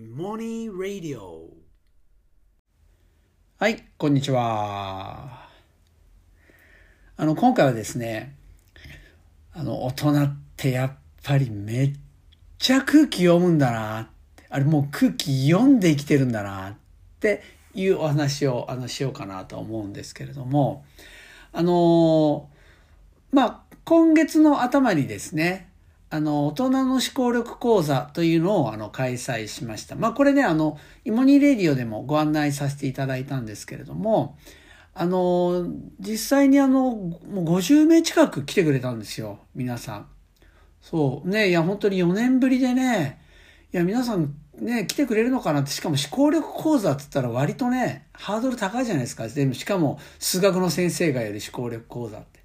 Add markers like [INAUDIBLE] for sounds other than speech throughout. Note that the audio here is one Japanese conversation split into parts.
モニーラディオ。はい、こんにちは。あの、今回はですね、あの、大人ってやっぱりめっちゃ空気読むんだな。あれもう空気読んで生きてるんだなっていうお話をあのしようかなと思うんですけれども、あの、まあ、今月の頭にですね、あの、大人の思考力講座というのをあの開催しました。まあこれね、あの、イモニーレディオでもご案内させていただいたんですけれども、あの、実際にあの、もう50名近く来てくれたんですよ、皆さん。そう。ね、いや、本当に4年ぶりでね、いや、皆さんね、来てくれるのかなって、しかも思考力講座って言ったら割とね、ハードル高いじゃないですか。でも、しかも数学の先生がやる思考力講座って。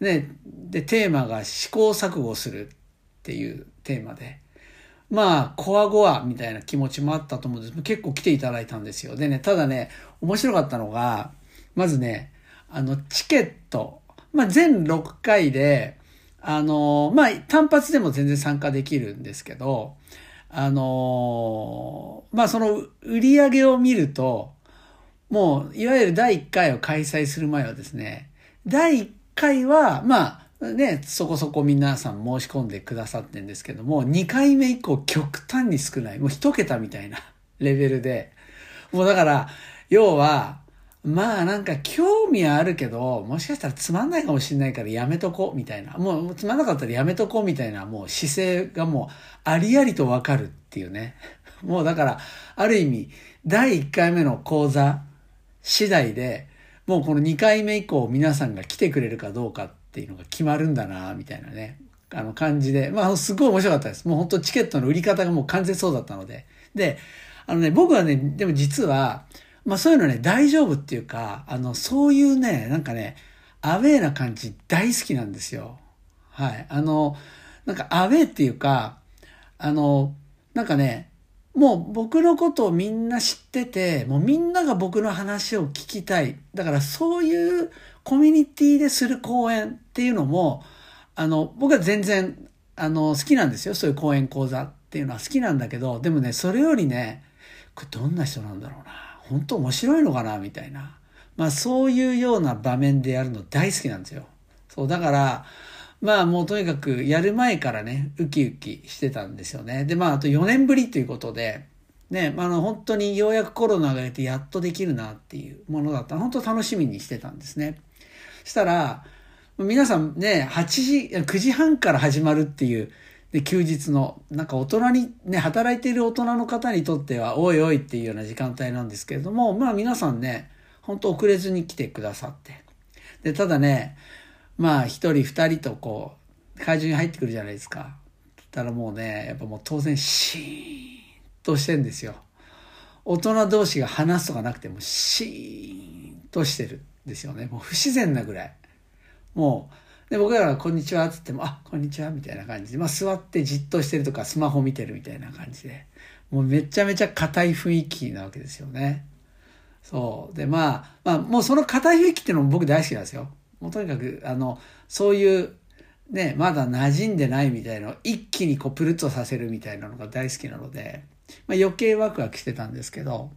ね、で、テーマが試行錯誤するっていうテーマで。まあ、コアゴアみたいな気持ちもあったと思うんです結構来ていただいたんですよ。でね、ただね、面白かったのが、まずね、あの、チケット、まあ、全6回で、あの、まあ、単発でも全然参加できるんですけど、あの、まあ、その売り上げを見ると、もう、いわゆる第1回を開催する前はですね、第1回は、まあ、ね、そこそこ皆さん申し込んでくださってんですけども、2回目以降極端に少ない。もう一桁みたいな [LAUGHS] レベルで。もうだから、要は、まあなんか興味はあるけど、もしかしたらつまんないかもしれないからやめとこうみたいな。もうつまんなかったらやめとこうみたいなもう姿勢がもうありありとわかるっていうね。[LAUGHS] もうだから、ある意味、第1回目の講座次第で、もうこの2回目以降皆さんが来てくれるかどうかっていうのが決まるんだな、みたいなね、あの感じで。まあすごい面白かったです。もう本当チケットの売り方がもう完全そうだったので。で、あのね、僕はね、でも実は、まあそういうのね、大丈夫っていうか、あの、そういうね、なんかね、アウェーな感じ大好きなんですよ。はい。あの、なんかアウェーっていうか、あの、なんかね、もう僕のことをみんな知ってて、もうみんなが僕の話を聞きたい。だからそういうコミュニティでする講演っていうのも、あの、僕は全然、あの、好きなんですよ。そういう講演講座っていうのは好きなんだけど、でもね、それよりね、これどんな人なんだろうな。本当面白いのかなみたいな。まあそういうような場面でやるの大好きなんですよ。そう、だから、まあもうとにかくやる前からね、ウキウキしてたんですよね。で、まああと4年ぶりということで、ね、まあの本当にようやくコロナが出てやっとできるなっていうものだった。本当楽しみにしてたんですね。したら、皆さんね、8時、9時半から始まるっていう、で、休日の、なんか大人に、ね、働いている大人の方にとっては、おいおいっていうような時間帯なんですけれども、まあ皆さんね、本当遅れずに来てくださって。で、ただね、まあ一人二人とこう、会場に入ってくるじゃないですか。たらもうね、やっぱもう当然シーンとしてんですよ。大人同士が話すとかなくてもシーンとしてるんですよね。もう不自然なぐらい。もう、で、僕らがこんにちはって言っても、あ、こんにちはみたいな感じで、まあ座ってじっとしてるとかスマホ見てるみたいな感じで、もうめちゃめちゃ硬い雰囲気なわけですよね。そう。で、まあ、まあもうその硬い雰囲気っていうのも僕大好きなんですよ。もうとにかく、あの、そういう、ね、まだ馴染んでないみたいなのを一気にこうプルッとさせるみたいなのが大好きなので、まあ余計ワクワクしてたんですけど、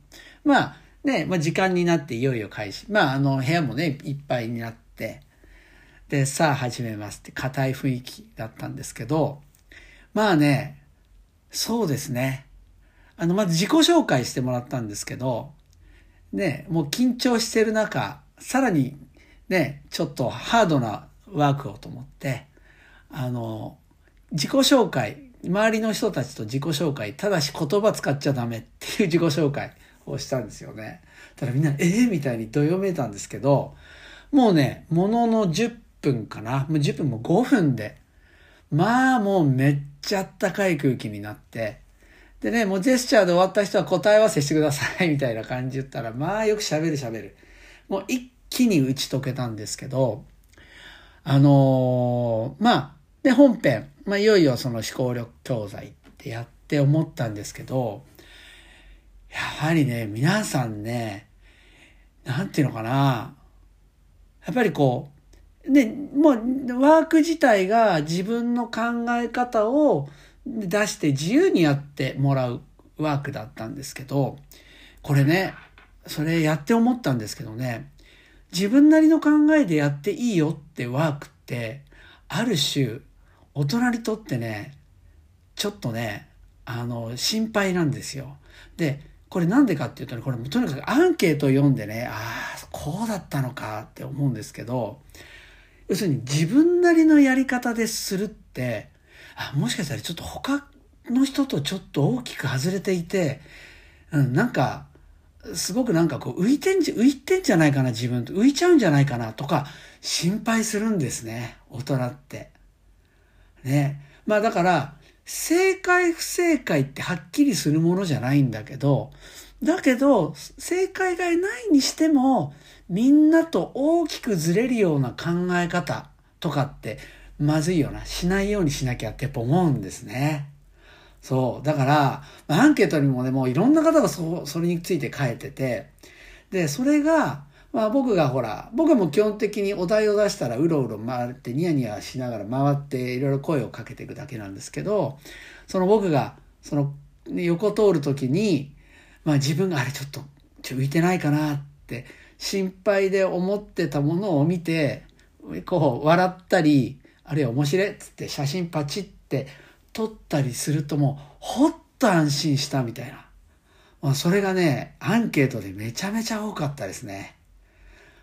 まあね、まあ時間になっていよいよ開始。まああの部屋もね、いっぱいになって、で、さあ始めますって硬い雰囲気だったんですけど、まあね、そうですね。あの、まず自己紹介してもらったんですけど、ね、もう緊張してる中、さらにね、ちょっとハードなワークをと思って、あの、自己紹介、周りの人たちと自己紹介、ただし言葉使っちゃダメっていう [LAUGHS] 自己紹介をしたんですよね。ただみんな、えー、みたいにどよめいたんですけど、もうね、ものの10分かな。もう10分も5分で、まあもうめっちゃあったかい空気になって、でね、もうジェスチャーで終わった人は答え合わせしてくださいみたいな感じ言ったら、まあよく喋る喋る。もう一気に打ち解けたんですけど、あのー、まあ、で、本編、まあいよいよその思考力教材ってやって思ったんですけど、やはりね、皆さんね、なんていうのかな、やっぱりこう、ね、もうワーク自体が自分の考え方を出して自由にやってもらうワークだったんですけど、これね、それやって思ったんですけどね、自分なりの考えでやっていいよってワークって、ある種、大人にとってね、ちょっとね、あの、心配なんですよ。で、これなんでかっていうとね、これとにかくアンケートを読んでね、ああ、こうだったのかって思うんですけど、要するに自分なりのやり方でするって、あ、もしかしたらちょっと他の人とちょっと大きく外れていて、うん、なんか、すごくなんかこう浮いてんじ、浮いてんじゃないかな自分と、浮いちゃうんじゃないかなとか心配するんですね、大人って。ね。まあだから、正解不正解ってはっきりするものじゃないんだけど、だけど、正解がないにしても、みんなと大きくずれるような考え方とかって、まずいよな。しないようにしなきゃってやっぱ思うんですね。そう。だから、アンケートにもね、もういろんな方がそ、それについて書いてて、で、それが、まあ僕がほら、僕も基本的にお題を出したらうろうろ回ってニヤニヤしながら回っていろいろ声をかけていくだけなんですけど、その僕がその横通る時に、まあ自分があれちょっとちょ浮いてないかなって心配で思ってたものを見て、こう笑ったり、あるいは面白いっつって写真パチって撮ったりするともうほっと安心したみたいな。まあ、それがね、アンケートでめちゃめちゃ多かったですね。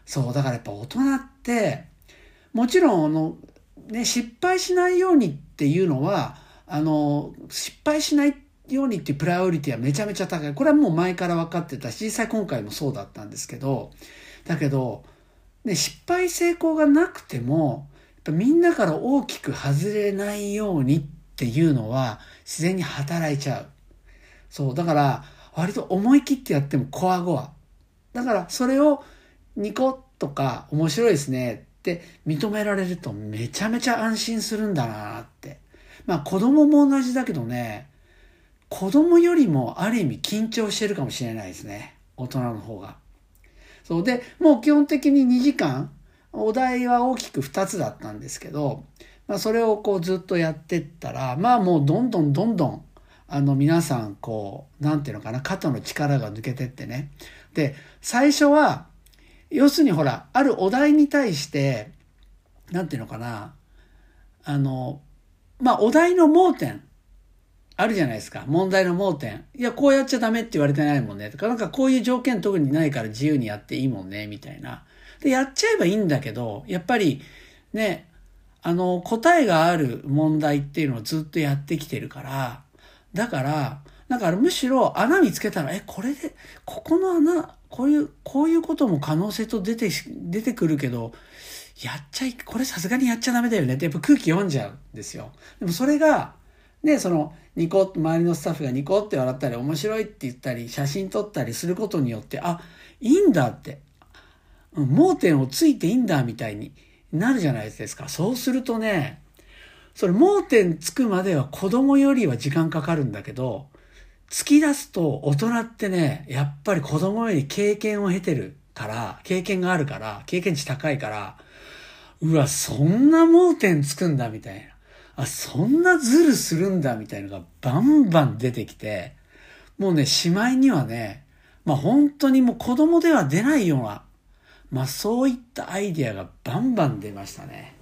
そう、だからやっぱ大人って、もちろん、あの、ね、失敗しないようにっていうのは、あの、失敗しないようにっていうプライオリティはめちゃめちゃ高い。これはもう前から分かってたし、実際今回もそうだったんですけど、だけど、ね、失敗成功がなくても、やっぱみんなから大きく外れないようにっていうのは自然に働いちゃう。そう、だから割と思い切ってやってもコアゴア。だからそれをニコとか面白いですねって認められるとめちゃめちゃ安心するんだなって。まあ子供も同じだけどね、子供よりもある意味緊張してるかもしれないですね。大人の方が。そうで、もう基本的に2時間、お題は大きく2つだったんですけど、まあそれをこうずっとやってったら、まあもうどんどんどんどん、あの皆さんこう、なんていうのかな、肩の力が抜けてってね。で、最初は、要するにほら、あるお題に対して、なんていうのかな、あの、まあ、お題の盲点、あるじゃないですか。問題の盲点。いや、こうやっちゃダメって言われてないもんね。とか、なんかこういう条件特にないから自由にやっていいもんね、みたいな。で、やっちゃえばいいんだけど、やっぱり、ね、あの、答えがある問題っていうのをずっとやってきてるから、だから、だからむしろ穴見つけたら、え、これで、ここの穴、こういう、こういうことも可能性と出て、出てくるけど、やっちゃい、これさすがにやっちゃダメだよねってやっぱ空気読んじゃうんですよ。でもそれが、ね、その、ニコ周りのスタッフがニコって笑ったり面白いって言ったり、写真撮ったりすることによって、あ、いいんだって、盲点をついていいんだみたいになるじゃないですか。そうするとね、それ盲点つくまでは子供よりは時間かかるんだけど、突き出すと大人ってね、やっぱり子供より経験を経てるから、経験があるから、経験値高いから、うわ、そんな盲点つくんだみたいな。あ、そんなズルするんだみたいなのがバンバン出てきて、もうね、しまいにはね、まあ本当にもう子供では出ないような、まあそういったアイディアがバンバン出ましたね。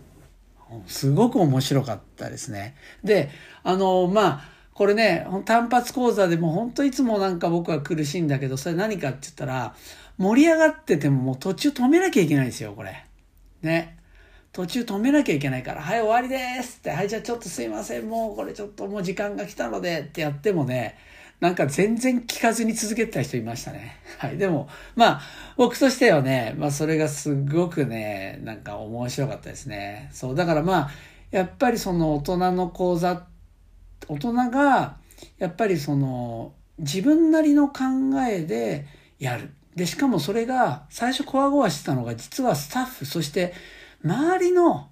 すごく面白かったですね。で、あの、まあ、これね、単発講座でも本当いつもなんか僕は苦しいんだけど、それ何かって言ったら、盛り上がっててももう途中止めなきゃいけないんですよ、これ。ね。途中止めなきゃいけないから、はい、終わりですって、はい、じゃあちょっとすいません、もうこれちょっともう時間が来たのでってやってもね、なんか全然聞かずに続けてた人いましたね。[LAUGHS] はい。でも、まあ、僕としてはね、まあそれがすごくね、なんか面白かったですね。そう、だからまあ、やっぱりその大人の講座大人がやっぱりその自分なりの考えでやる。で、しかもそれが最初こわごわしてたのが実はスタッフ、そして周りの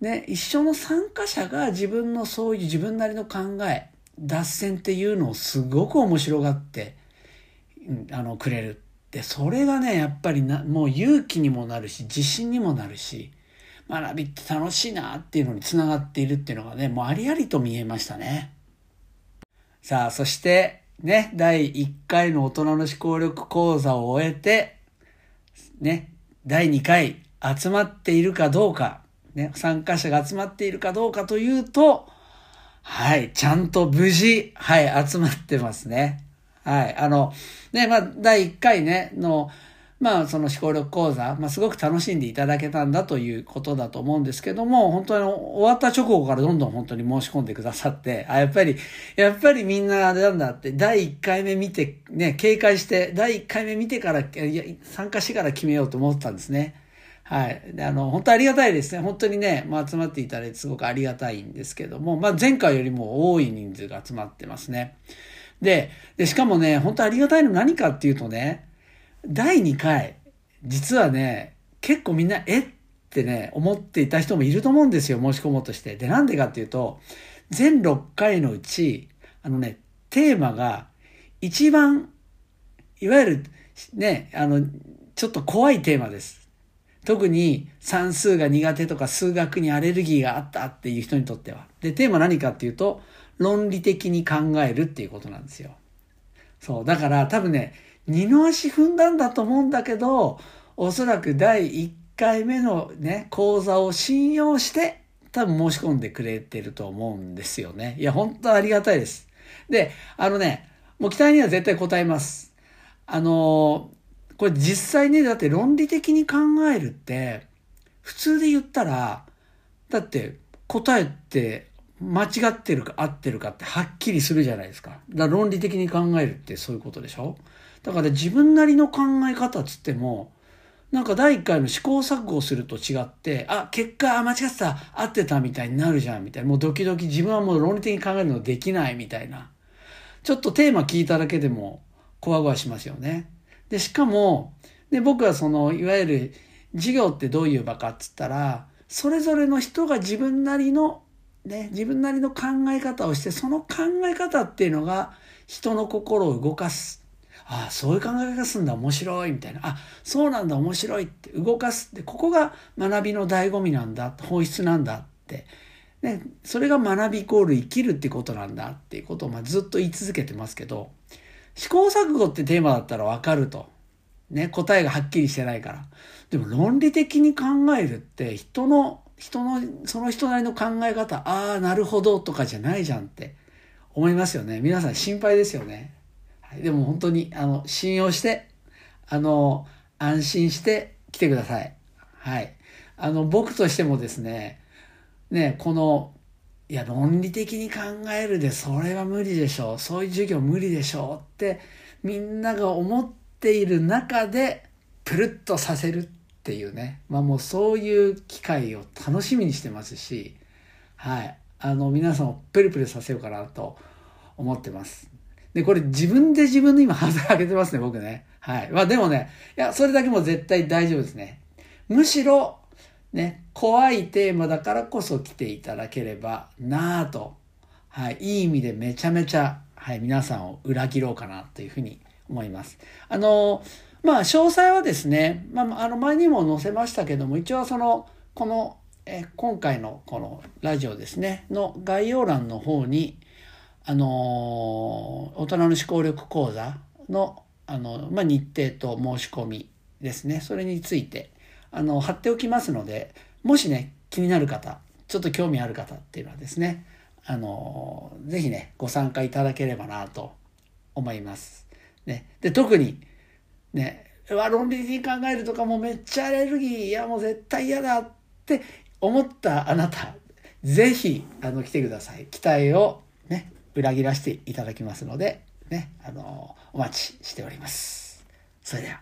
ね、一緒の参加者が自分のそういう自分なりの考え、脱線っていうのをすごく面白がって、あの、くれる。で、それがね、やっぱりな、もう勇気にもなるし、自信にもなるし、学びって楽しいなっていうのにつながっているっていうのがね、もうありありと見えましたね。さあ、そしてね、第1回の大人の思考力講座を終えて、ね、第2回集まっているかどうか、ね、参加者が集まっているかどうかというと、はい、ちゃんと無事、はい、集まってますね。はい、あの、ね、まあ、第1回ね、の、まあ、その思考力講座、まあ、すごく楽しんでいただけたんだということだと思うんですけども、本当に終わった直後からどんどん本当に申し込んでくださって、あ、やっぱり、やっぱりみんなあれなんだって、第1回目見て、ね、警戒して、第1回目見てから、参加してから決めようと思ったんですね。はい。で、あの、本当ありがたいですね。本当にね、まあ、集まっていただいてすごくありがたいんですけども、まあ、前回よりも多い人数が集まってますね。で、で、しかもね、本当ありがたいの何かっていうとね、第2回、実はね、結構みんな、えってね、思っていた人もいると思うんですよ、申し込もうとして。で、なんでかっていうと、全6回のうち、あのね、テーマが、一番、いわゆる、ね、あの、ちょっと怖いテーマです。特に算数が苦手とか数学にアレルギーがあったっていう人にとっては。で、テーマ何かっていうと、論理的に考えるっていうことなんですよ。そう。だから多分ね、二の足踏んだんだと思うんだけど、おそらく第1回目のね、講座を信用して、多分申し込んでくれてると思うんですよね。いや、本当ありがたいです。で、あのね、もう期待には絶対答えます。あの、これ実際ね、だって論理的に考えるって、普通で言ったら、だって答えって間違ってるか合ってるかってはっきりするじゃないですか。だから論理的に考えるってそういうことでしょだから自分なりの考え方つっても、なんか第一回の試行錯誤すると違って、あ、結果、間違ってた、合ってたみたいになるじゃん、みたいな。もうドキドキ自分はもう論理的に考えるのできない、みたいな。ちょっとテーマ聞いただけでも、こわごわしますよね。で、しかも、で、僕はその、いわゆる、授業ってどういう場かっつったら、それぞれの人が自分なりの、ね、自分なりの考え方をして、その考え方っていうのが、人の心を動かす。ああ、そういう考え方すんだ、面白い、みたいな。あ、そうなんだ、面白いって動かすって、ここが学びの醍醐味なんだ、本質なんだって。ね、それが学びイコール生きるってことなんだっていうことをまずっと言い続けてますけど、試行錯誤ってテーマだったらわかると。ね、答えがはっきりしてないから。でも論理的に考えるって人の、人の、その人なりの考え方、ああ、なるほどとかじゃないじゃんって思いますよね。皆さん心配ですよね。はいでも本当に、あの、信用して、あの、安心して来てください。はい。あの、僕としてもですね、ね、この、いや、論理的に考えるで、それは無理でしょう。そういう授業無理でしょうって、みんなが思っている中で、プルッとさせるっていうね。まあもうそういう機会を楽しみにしてますし、はい。あの、皆さんをプルプルさせようかなと思ってます。で、これ自分で自分の今ハードル上げてますね、僕ね。はい。まあでもね、いや、それだけも絶対大丈夫ですね。むしろ、ね、怖いテーマだからこそ来ていただければなぁと、はい、いい意味でめちゃめちゃ、はい、皆さんを裏切ろうかなというふうに思います。あの、まあ、詳細はですね、まあ、あの、前にも載せましたけども、一応その、この、え今回のこのラジオですね、の概要欄の方に、あの大人の思考力講座のあの、まあ、日程と申し込みですねそれについてあの貼っておきますのでもしね気になる方ちょっと興味ある方っていうのはですねあのぜひねご参加いただければなと思います。ね、で特にね論理的に考えるとかもめっちゃアレルギーいやもう絶対嫌だって思ったあなたぜひあの来てください期待をね裏切らせていただきますので、ね、あの、お待ちしております。それでは。